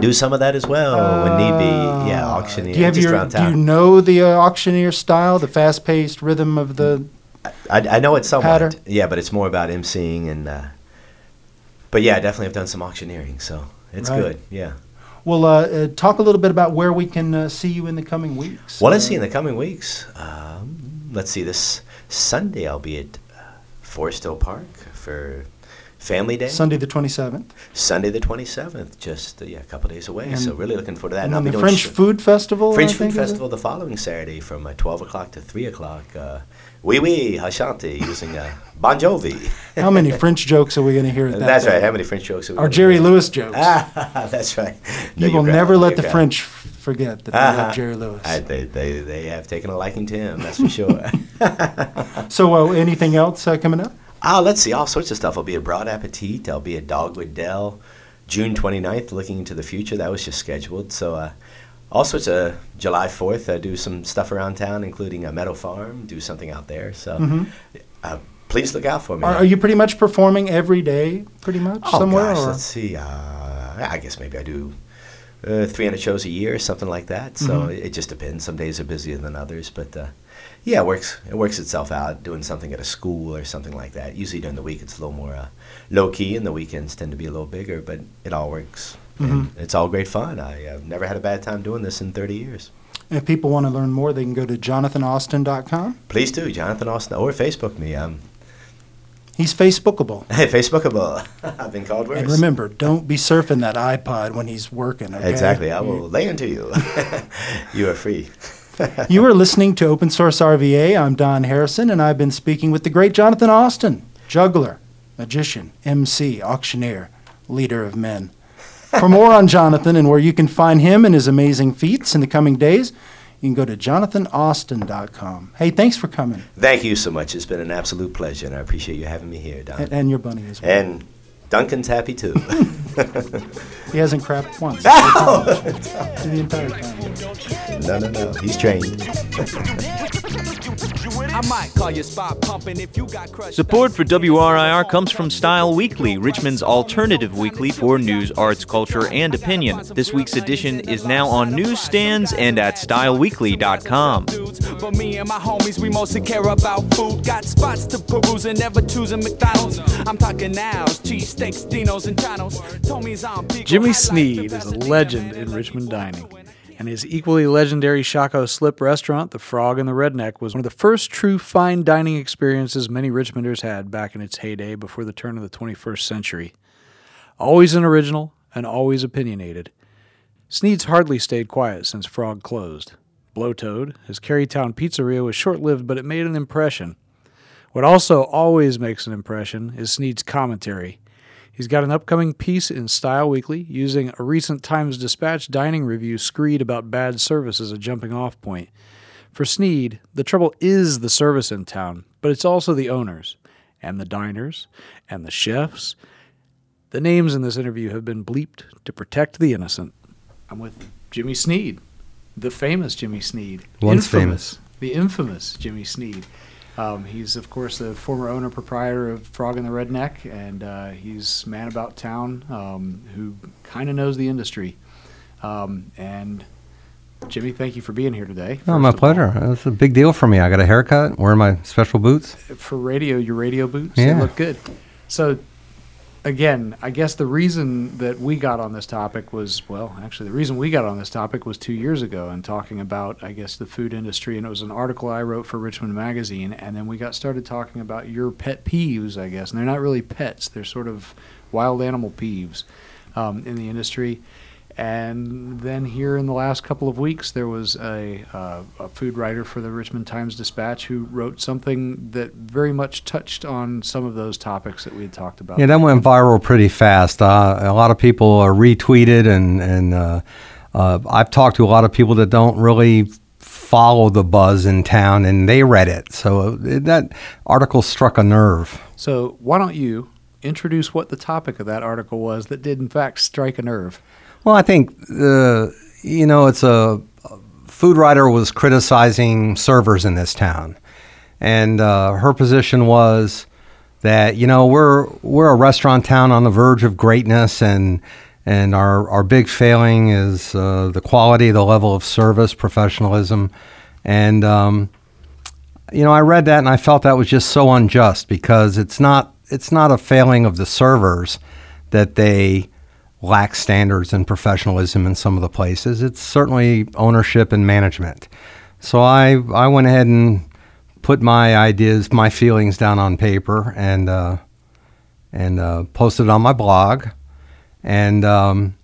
do some of that as well when need be. Yeah, Uh, auctioneer Do you have just your? Do you know the uh, auctioneer style, the fast-paced rhythm of the? I, I know it somewhat. pattern? Yeah, but it's more about emceeing and. Uh, but yeah, I definitely have done some auctioneering, so it's Right. good. Yeah. Well, uh, uh, talk a little bit about where we can uh, see you in the coming weeks. Well, Uh, let's see in the coming weeks. Um, let's see. This Sunday, I'll be at uh, Forest Hill Park for Family Day. Sunday the twenty seventh, Sunday the twenty seventh, just uh, yeah, a couple days away. And- so really looking forward to that. and I'll the French sh- Food Festival. French I Food? Festival the following Saturday from uh, twelve o'clock to three o'clock. Uh, oui, oui, Ashanti using uh, Bon Jovi. How many French jokes are we going to hear at that? That's day? right. How many French jokes? Are we Or gonna Jerry do? Lewis jokes. Ah, that's right. No, you will never let You're the. French forget that they Uh-huh. love Jerry Lewis. I, they, they, they have taken a liking to him, that's for sure. so, uh, anything else uh, coming up? Ah, let's see, all sorts of stuff. I'll be at Broad Appetit. I'll be at Dogwood Dell, June 29th, looking into the future. That was just scheduled. So, uh, all sorts of July 4th, I do some stuff around town, including a Meadow Farm, do something out there. So, Mhm. uh, please look out for me. Are, are you pretty much performing every day, pretty much Oh, somewhere? gosh, let's see. Uh, I guess maybe I do uh, 300 shows a year, something like that. So Mhm. it just depends. Some days are busier than others, but uh, yeah, it works. It works itself out. Doing something at a school or something like that. Usually during the week, it's a little more uh, low key, and the weekends tend to be a little bigger. But it all works. And Mhm. it's all great fun. I have never had a bad time doing this in 30 years. If people want to learn more, they can go to jonathanaustin.com. Please do, Jonathan Austin, or Facebook me. Um, He's Facebookable. hey, Facebookable. I've been called worse. And remember, don't be surfing that iPod when he's working. Okay? Exactly. I will lay into you. you are free. You are listening to Open Source RVA. I'm Don Harrison, and I've been speaking with the great Jonathan Austin, juggler, magician, MC, auctioneer, leader of men. For more on Jonathan and where you can find him and his amazing feats in the coming days, you can go to jonathanaustin.com. Hey, thanks for coming, Thank you so much. It's been an absolute pleasure, and I appreciate you having me here, Don. and, and your bunny as well. And Duncan's happy too. he hasn't crapped once the entire time. no, no, no. He's trained. Support for WRIR comes from Style Weekly, Richmond's alternative weekly for news, arts, culture, and opinion. This week's edition is now on newsstands and at styleweekly.com. But me and my homies, we mostly care about food. Got spots to peruse and never choosing McDonald's. I'm talking nows, cheesesteaks, dinos, and chinos. On Jimmy Sneed is a legend in Richmond dining, and his equally legendary Shockoe Slip restaurant, The Frog and the Redneck, was one of the first true fine dining experiences many Richmonders had back in its heyday before the turn of the 21st century. Always an original and always opinionated. Sneed's hardly stayed quiet since Frog closed. Blowtoad, his Carytown pizzeria, was short lived, but it made an impression. What also always makes an impression is Sneed's commentary. He's got an upcoming piece in Style Weekly using a recent Times Dispatch dining review screed about bad service as a jumping off point. For Sneed, the trouble is the service in town, but it's also the owners, and the diners, and the chefs. The names in this interview have been bleeped to protect the innocent. I'm with Jimmy Sneed, the famous Jimmy Sneed. Once Infamous, The infamous Jimmy Sneed. Um, he's, of course, the former owner proprietor of Frog and the Redneck, and uh, he's man about town um, who kind of knows the industry. Um, and Jimmy, thank you for being here today. Oh, my first of all. pleasure. It's a big deal for me. I got a haircut, wearing my special boots. For radio, your radio boots, Yeah. they look good. So, again, I guess the reason that we got on this topic was, well, actually, the reason we got on this topic was two years ago and talking about, I guess, the food industry. And it was an article I wrote for Richmond Magazine. And then we got started talking about your pet peeves, I guess. And they're not really pets, they're sort of wild animal peeves um, in the industry. And then here in the last couple of weeks, there was a, uh, a food writer for the Richmond Times Dispatch who wrote something that very much touched on some of those topics that we had talked about. Yeah, that went viral pretty fast. Uh, a lot of people uh, retweeted, and and uh, uh, I've talked to a lot of people that don't really follow the buzz in town, and they read it. So uh, that article struck a nerve. So why don't you introduce what the topic of that article was that did in fact strike a nerve? Well, I think uh, you know it's a food writer was criticizing servers in this town, and uh, her position was that you know we're we're a restaurant town on the verge of greatness, and and our our big failing is uh, the quality, the level of service, professionalism, and um, you know I read that and I felt that was just so unjust because it's not it's not a failing of the servers that they lack standards and professionalism in some of the places. It's certainly ownership and management. So I I went ahead and put my ideas, my feelings down on paper and uh, and uh, posted on my blog. And um,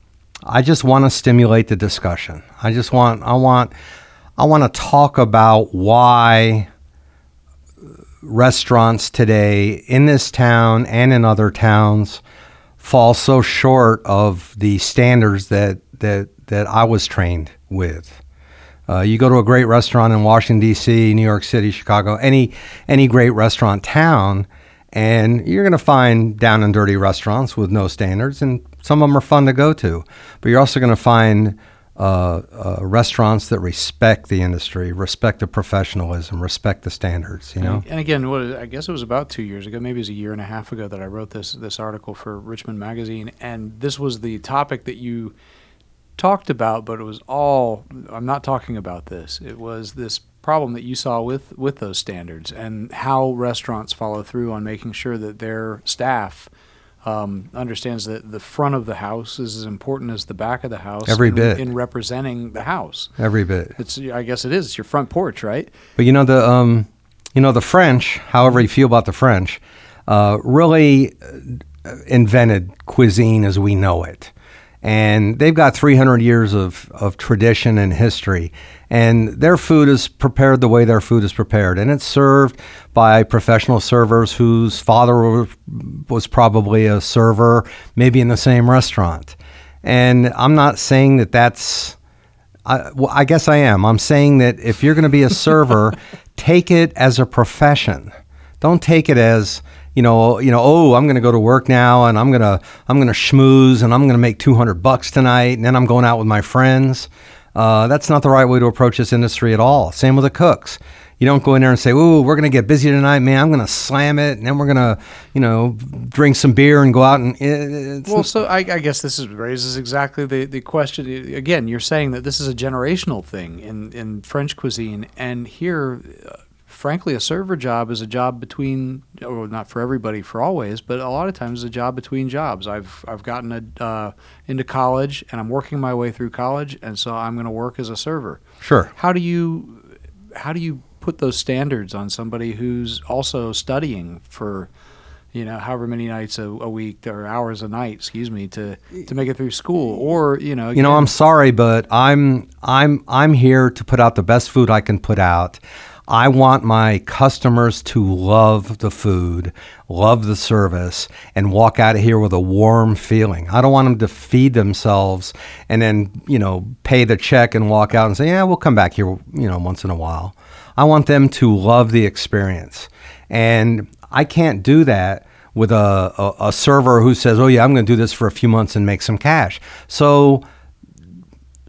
I just want to stimulate the discussion. I just want I want I want to talk about why restaurants today in this town and in other towns fall so short of the standards that that that I was trained with. Uh, you go to a great restaurant in Washington D.C., New York City, Chicago, any any great restaurant town, and you're going to find down and dirty restaurants with no standards, and some of them are fun to go to. But you're also going to find uh, uh, restaurants that respect the industry, respect the professionalism, respect the standards. You know. And, and again, what I guess it was about two years ago, maybe it was a year and a half ago that I wrote this this article for Richmond Magazine, and this was the topic that you talked about, but it was all. I'm not talking about this. It was this problem that you saw with with those standards and how restaurants follow through on making sure that their staff. Um, understands that the front of the house is as important as the back of the house. Every in, bit. in representing the house. Every bit. It's I guess it is. It's your front porch, right? But you know the um, you know the French. However you feel about the French, uh, really uh, invented cuisine as we know it, and they've got 300 years of of tradition and history, and their food is prepared the way their food is prepared, and it's served by professional servers whose father was probably a server, maybe in the same restaurant. And I'm not saying that that's I, well, I guess I am. I'm saying that if you're going to be a server, take it as a profession. Don't take it as you know, you know. Oh, I'm going to go to work now, and I'm gonna I'm gonna schmooze, and I'm going to make 200 bucks tonight, and then I'm going out with my friends. Uh, that's not the right way to approach this industry at all. Same with the cooks. You don't go in there and say, "Ooh, we're going to get busy tonight, man. I'm going to slam it, and then we're going to, you know, drink some beer and go out and." It's, Well, so I, I guess this is, raises exactly the, the question. Again, you're saying that this is a generational thing in, in French cuisine, and here, frankly, a server job is a job between, or not for everybody for always, but a lot of times a job between jobs. I've I've gotten a, uh, into college, and I'm working my way through college, and so I'm going to work as a server. Sure. How do you how do you put those standards on somebody who's also studying for you know however many nights a, a week or hours a night excuse me to to make it through school or you know you know, I'm sorry, but I'm I'm I'm here to put out the best food I can put out. I want my customers to love the food, love the service, and walk out of here with a warm feeling. I don't want them to feed themselves and then, you know, pay the check and walk out and say, "Yeah, we'll come back here, you know, once in a while." I want them to love the experience. And I can't do that with a, a, a server who says, "Oh yeah, I'm going to do this for a few months and make some cash." So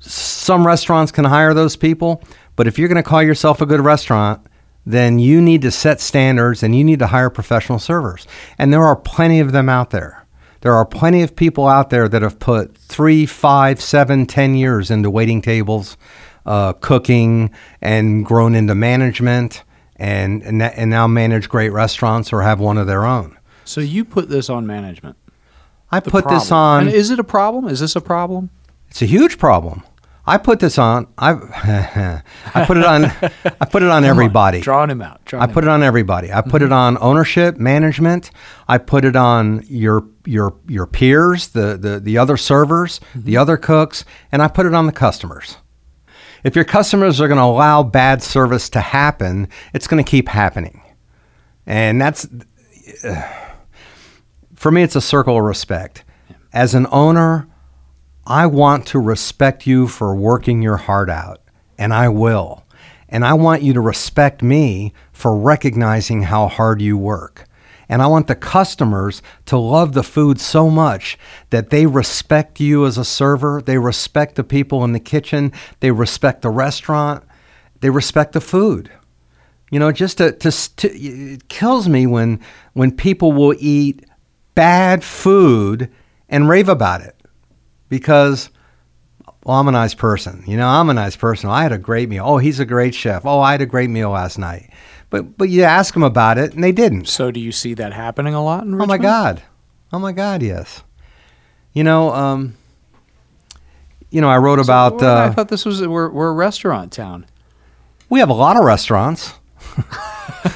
some restaurants can hire those people, but if you're going to call yourself a good restaurant, then you need to set standards and you need to hire professional servers. And there are plenty of them out there. There are plenty of people out there that have put three, five, seven, ten years into waiting tables, uh, cooking, and grown into management, and and, that- and now manage great restaurants or have one of their own. so you put this on management I the put this on. and is it a problem is this a problem It's a huge problem. I put this on. I I put it on. I put it on everybody. drawing him out drawing I put it on everybody. I put it mm-hmm. on ownership, management. I put it on your your your peers, the the, the other servers, mm-hmm. the other cooks, and I put it on the customers. If your customers are going to allow bad service to happen, it's going to keep happening, and that's for me. It's a circle of respect. As an owner, I want to respect you for working your heart out, and I will. And I want you to respect me for recognizing how hard you work. And I want the customers to love the food so much that they respect you as a server, they respect the people in the kitchen, they respect the restaurant, they respect the food. You know, just to, to, to it kills me when when people will eat bad food and rave about it because well, I'm a nice person. You know, I'm a nice person. I had a great meal. Oh, he's a great chef. Oh, I had a great meal last night. But but you ask them about it and they didn't. so do you see that happening a lot in Oh my God. Oh my God. Yes. You know, um, you know, I wrote about. Well, I uh, thought this was we're, we're a restaurant town we have a lot of restaurants.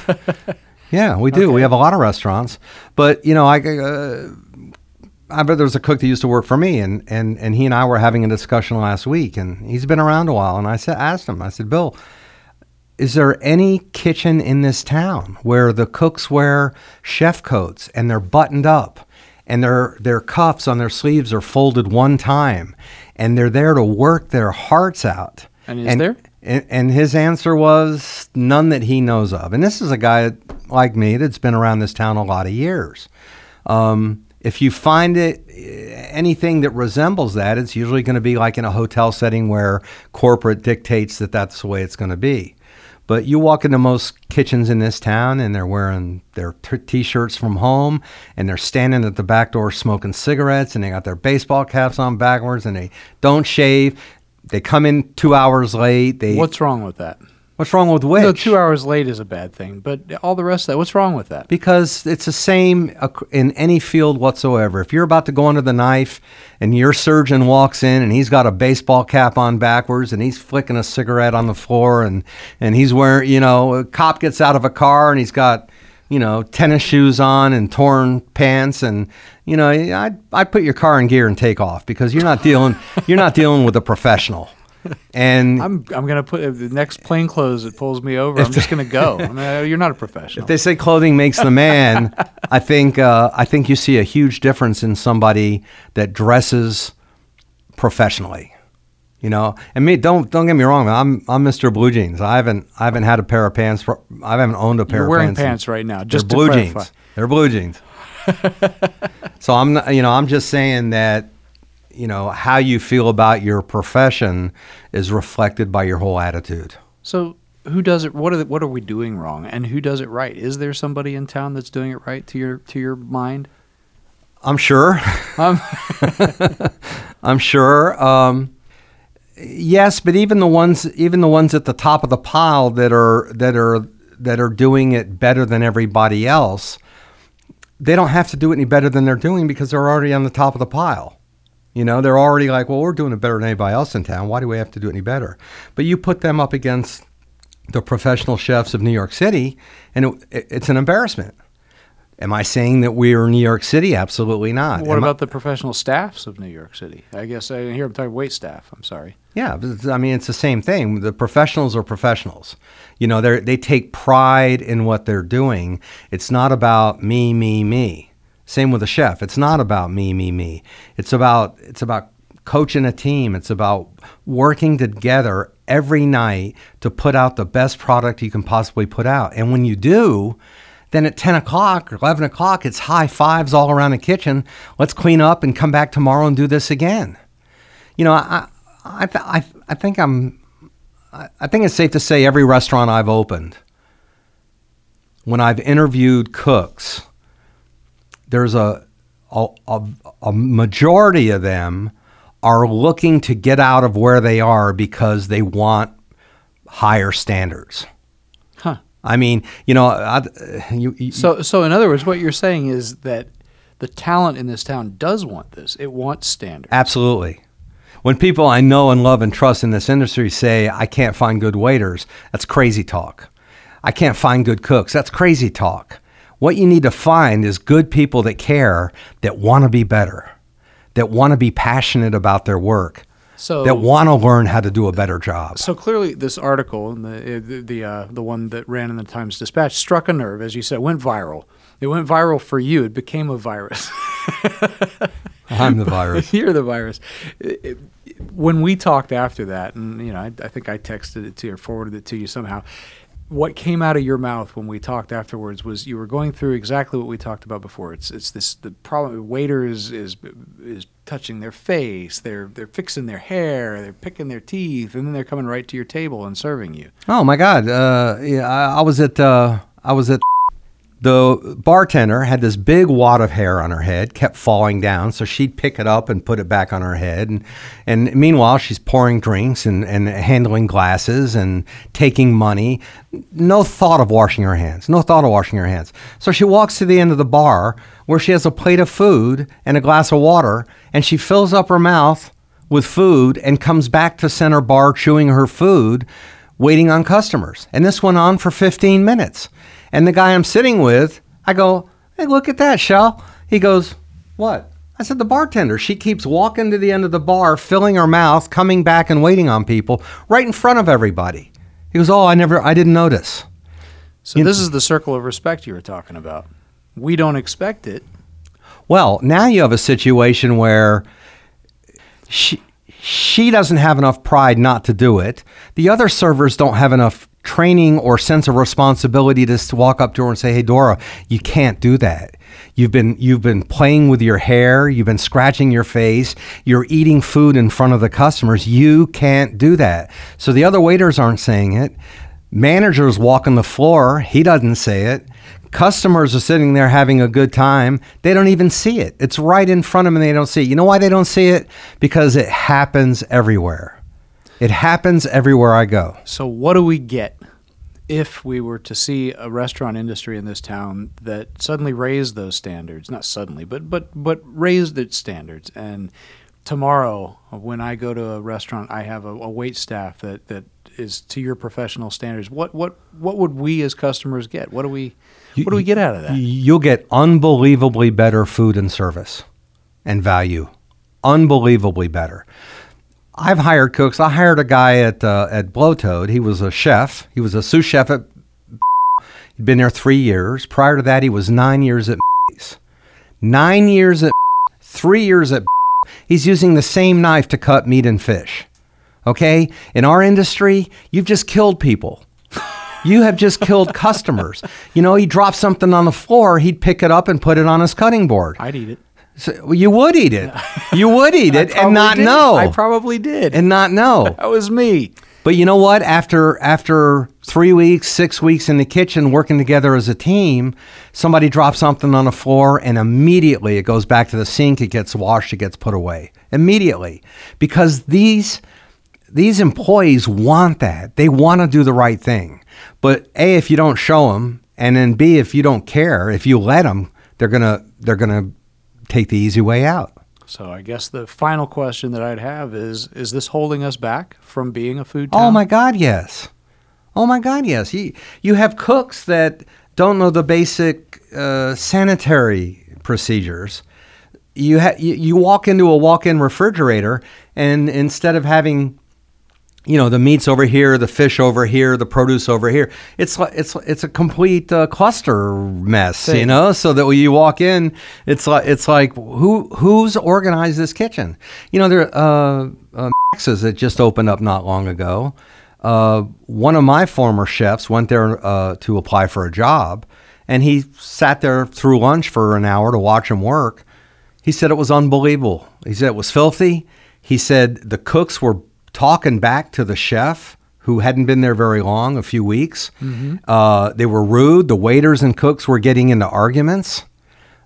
yeah, we do. We have a lot of restaurants. But you know, I. Uh, I bet there was a cook that used to work for me, and, and, and he and I were having a discussion last week, and he's been around a while. And I said, asked him, I said, Bill, is there any kitchen in this town where the cooks wear chef coats and they're buttoned up and their their cuffs on their sleeves are folded one time, and they're there to work their hearts out. And is there? And, and his answer was none that he knows of. And this is a guy like me that's been around this town a lot of years. Um, if you find it eh, anything that resembles that, it's usually going to be like in a hotel setting where corporate dictates that that's the way it's going to be. But you walk into most kitchens in this town and they're wearing their t- t-shirts from home and they're standing at the back door smoking cigarettes and they got their baseball caps on backwards and they don't shave. They come in two hours late. They What's wrong with that? What's wrong with which? No, two hours late is a bad thing, but all the rest of that, what's wrong with that? Because it's the same in any field whatsoever. If you're about to go under the knife and your surgeon walks in and he's got a baseball cap on backwards and he's flicking a cigarette on the floor and, and he's wearing, you know, a cop gets out of a car and he's got, you know, tennis shoes on and torn pants and, you know, I I'd put your car in gear and take off because you're not dealing you're not dealing with a professional. And I'm I'm gonna put if the next plain clothes that pulls me over. I'm just gonna go. You're not a professional. If they say clothing makes the man, I think uh, I think you see a huge difference in somebody that dresses professionally. You know, and me don't don't get me wrong. I'm I'm Mr. Blue Jeans. I haven't I haven't had a pair of pants. For, I haven't owned a pair You're of wearing pants. pants right now, just blue clarify. jeans. They're blue jeans. so I'm not, you know I'm just saying that you know how you feel about your profession is reflected by your whole attitude. So who does it? What are the, what are we doing wrong? And who does it right? Is there somebody in town that's doing it right to your to your mind? I'm sure. Um, I'm sure. Um, yes, but even the ones, even the ones at the top of the pile that are that are that are doing it better than everybody else, they don't have to do it any better than they're doing because they're already on the top of the pile. You know, they're already like, well, we're doing it better than anybody else in town. Why do we have to do it any better? But you put them up against the professional chefs of New York City, and it, it's an embarrassment. Am I saying that we are New York City? Absolutely not. what Am I- about the professional staffs of New York City? I guess I here I'm talking wait staff. I'm sorry. Yeah, I mean it's the same thing. The professionals are professionals. You know, they they take pride in what they're doing. It's not about me, me, me. Same with a chef. It's not about me, me, me. It's about it's about coaching a team. It's about working together every night to put out the best product you can possibly put out. And when you do, then at 10 o'clock or 11 o'clock, it's high fives all around the kitchen. Let's clean up and come back tomorrow and do this again. You know, I, I, I, I think I'm, I I think it's safe to say every restaurant I've opened, when I've interviewed cooks, there's a, a, a, a majority of them are looking to get out of where they are because they want higher standards. Huh. I mean, you know, I, you, you, So so in other words, what you're saying is that the talent in this town does want this. It wants standards. Absolutely. When people I know and love and trust in this industry say, I can't find good waiters, that's crazy talk. I can't find good cooks, that's crazy talk. What you need to find is good people that care, that want to be better, that want to be passionate about their work, So that want to learn how to do a better job. So clearly, this article, and the the the, uh, the one that ran in the Times Dispatch, struck a nerve, as you said, went viral. It went viral for you. It became a virus. I'm the virus. You're the virus. When we talked after that, and you know, I, I think I texted it to you or forwarded it to you somehow. What came out of your mouth when we talked afterwards was you were going through exactly what we talked about before. It's it's this the problem. Waiters is is touching their face. They're they're fixing their hair. They're picking their teeth, and then they're coming right to your table and serving you. Oh my God! Uh, yeah, I, I was at uh, I was at the bartender had this big wad of hair on her head, kept falling down, so she'd pick it up and put it back on her head, and and meanwhile she's pouring drinks and and handling glasses and taking money, no thought of washing her hands, no thought of washing her hands. So she walks to the end of the bar where she has a plate of food and a glass of water, and she fills up her mouth with food and comes back to center bar chewing her food, waiting on customers. And this went on for 15 minutes. And the guy I'm sitting with, I go, hey, look at that, Shell. He goes, what? I said, the bartender. She keeps walking to the end of the bar, filling her mouth, coming back and waiting on people right in front of everybody. He goes, oh, I never, I didn't notice. So this is the circle of respect you were talking about. We don't expect it. Well, now you have a situation where she she doesn't have enough pride not to do it. The other servers don't have enough training or sense of responsibility to walk up to her and say, "Hey, Dora, you can't do that. You've been you've been playing with your hair. You've been scratching your face. You're eating food in front of the customers. You can't do that." So the other waiters aren't saying it. Managers walking the floor. He doesn't say it. Customers are sitting there having a good time. They don't even see it. It's right in front of them and they don't see it. You know why they don't see it? Because it happens everywhere. It happens everywhere I go. So, what do we get if we were to see a restaurant industry in this town that suddenly raised those standards? Not suddenly, but but but raised its standards. And tomorrow, when I go to a restaurant, I have a, a wait staff that that is to your professional standards. What what what would we as customers get? What do we what do we get out of that? You'll get unbelievably better food and service and value. Unbelievably better. I've hired cooks. I hired a guy at uh, at Blowtoad. He was a chef. He was a sous chef at. He'd been there three years. Prior to that, he was nine years at. Nine years at. Three years at. He's using the same knife to cut meat and fish. Okay, in our industry, you've just killed people. You have just killed customers. You know, he dropped something on the floor, he'd pick it up and put it on his cutting board. I'd eat it. So, you would eat it. You would eat it and not did. know. I probably did. and not know. that was me. But you know what? After after three weeks, six weeks in the kitchen working together as a team, somebody drops something on the floor, and immediately it goes back to the sink. It gets washed. It gets put away immediately, because these these employees want that. They want to do the right thing. But a, if you don't show them, and then b, if you don't care, if you let them, they're gonna they're gonna take the easy way out. So I guess the final question that I'd have is: Is this holding us back from being a food town? Oh my God, yes. Oh my God, yes. You you have cooks that don't know the basic uh, sanitary procedures. You, ha- you you walk into a walk-in refrigerator, and instead of having you know the meats over here, the fish over here, the produce over here. It's like it's it's a complete uh, cluster mess, you know. So that when you walk in, it's like it's like who who's organized this kitchen? You know, there uh, uh, Max's that just opened up not long ago. Uh, one of my former chefs went there uh, to apply for a job, and he sat there through lunch for an hour to watch him work. He said it was unbelievable. He said it was filthy. He said the cooks were talking back to the chef who hadn't been there very long, a few weeks. Uh, they were rude. The waiters and cooks were getting into arguments.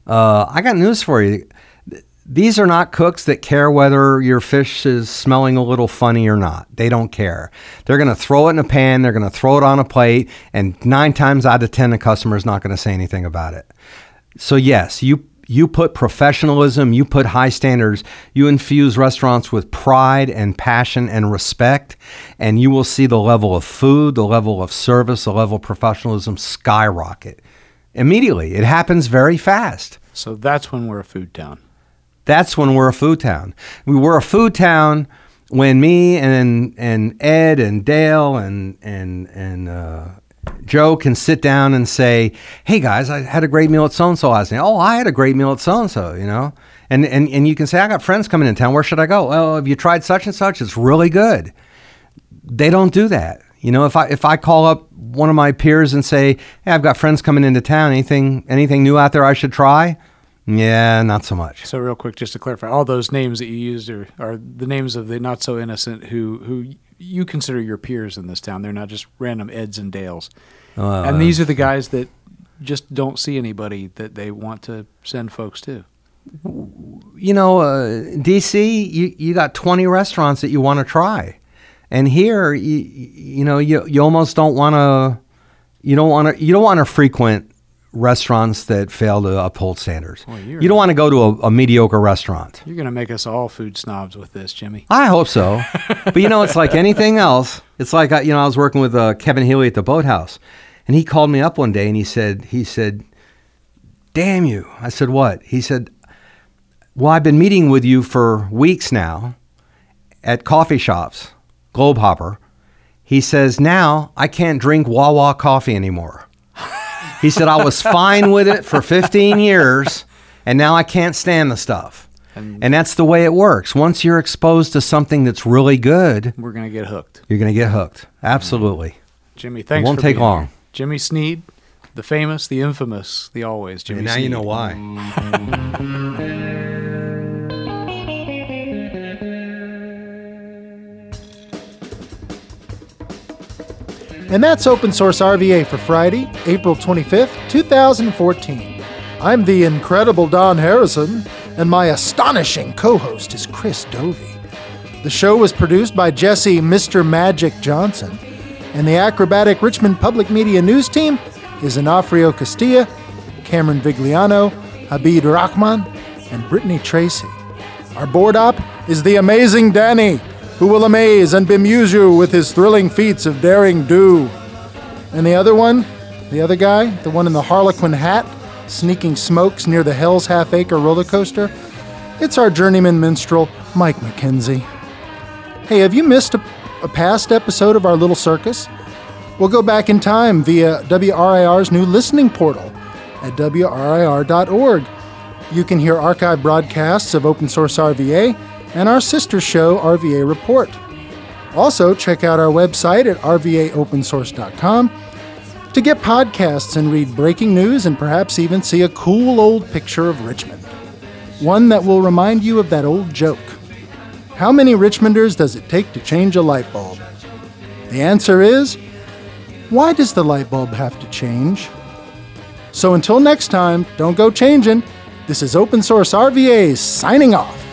Uh, I got news for you. These are not cooks that care whether your fish is smelling a little funny or not. They don't care. They're going to throw it in a pan, they're going to throw it on a plate, and nine times out of 10, the customer is not going to say anything about it. So yes, you you put professionalism, you put high standards, you infuse restaurants with pride and passion and respect, and you will see the level of food, the level of service, the level of professionalism skyrocket. Immediately. It happens very fast. So that's when we're a food town. That's when we're a food town. We were a food town when me and and Ed and Dale and and and uh, Joe can sit down and say, "Hey guys, I had a great meal at so and so last night." Oh, I had a great meal at so and so. You know, and and and you can say, "I got friends coming in town. Where should I go?" Well, have you tried such and such? It's really good. They don't do that. You know, if I if I call up one of my peers and say, "Hey, I've got friends coming into town. Anything anything new out there I should try?" Yeah, not so much. So real quick, just to clarify, all those names that you used are, are the names of the not so innocent who who you consider your peers in this town. They're not just random Eds and Dales. Uh, and these are the guys that just don't see anybody that they want to send folks to. you know, uh, DC, you, you got 20 restaurants that you want to try. And here, you, you know, you, you almost don't want to, you don't want to, you don't want to frequent restaurants that fail to uphold standards. Boy, you're- don't want to go to a, a mediocre restaurant. You're going to make us all food snobs with this, Jimmy. I hope so. but you know, it's like anything else. It's like, uh, you know, I was working with uh, Kevin Healy at the Boathouse, and he called me up one day and he said, he said, damn you. I said, what? He said, well, I've been meeting with you for weeks now at coffee shops, Globe Hopper. He says, now I can't drink Wawa coffee anymore. He said, I was fine with it for 15 years. and now I can't stand the stuff. And- And that's the way it works. Once you're exposed to something that's really good, We're gonna get hooked. you're going to get hooked. Absolutely. Jimmy, thanks. won't for take being long. here. Jimmy Sneed, the famous, the infamous, the always Jimmy. And now you know why. And that's Open Source RVA for Friday, April 25th, 2014. I'm the incredible Don Harrison, and my astonishing co host is Chris Dovi. The show was produced by Jesse Mr. Magic Johnson, and the acrobatic Richmond Public Media News team is Anafrio Castilla, Cameron Vigliano, Habib Rahman, and Brittany Tracy. Our board op is the amazing Danny, who will amaze and bemuse you with his thrilling feats of daring do. And the other one, the other guy, the one in the Harlequin hat, sneaking smokes near the Hell's Half Acre roller coaster, it's our journeyman minstrel, Mike McKenzie. Hey, have you missed a, a past episode of our little circus? We'll go back in time via WRIR's new listening portal at WRIR.org. You can hear archive broadcasts of Open Source RVA and our sister show, RVA Report. Also, check out our website at rvaopensource.com to get podcasts and read breaking news and perhaps even see a cool old picture of Richmond. One that will remind you of that old joke. How many Richmonders does it take to change a light bulb? The answer is why does the light bulb have to change? So until next time, don't go changing. This is Open Source RVA signing off.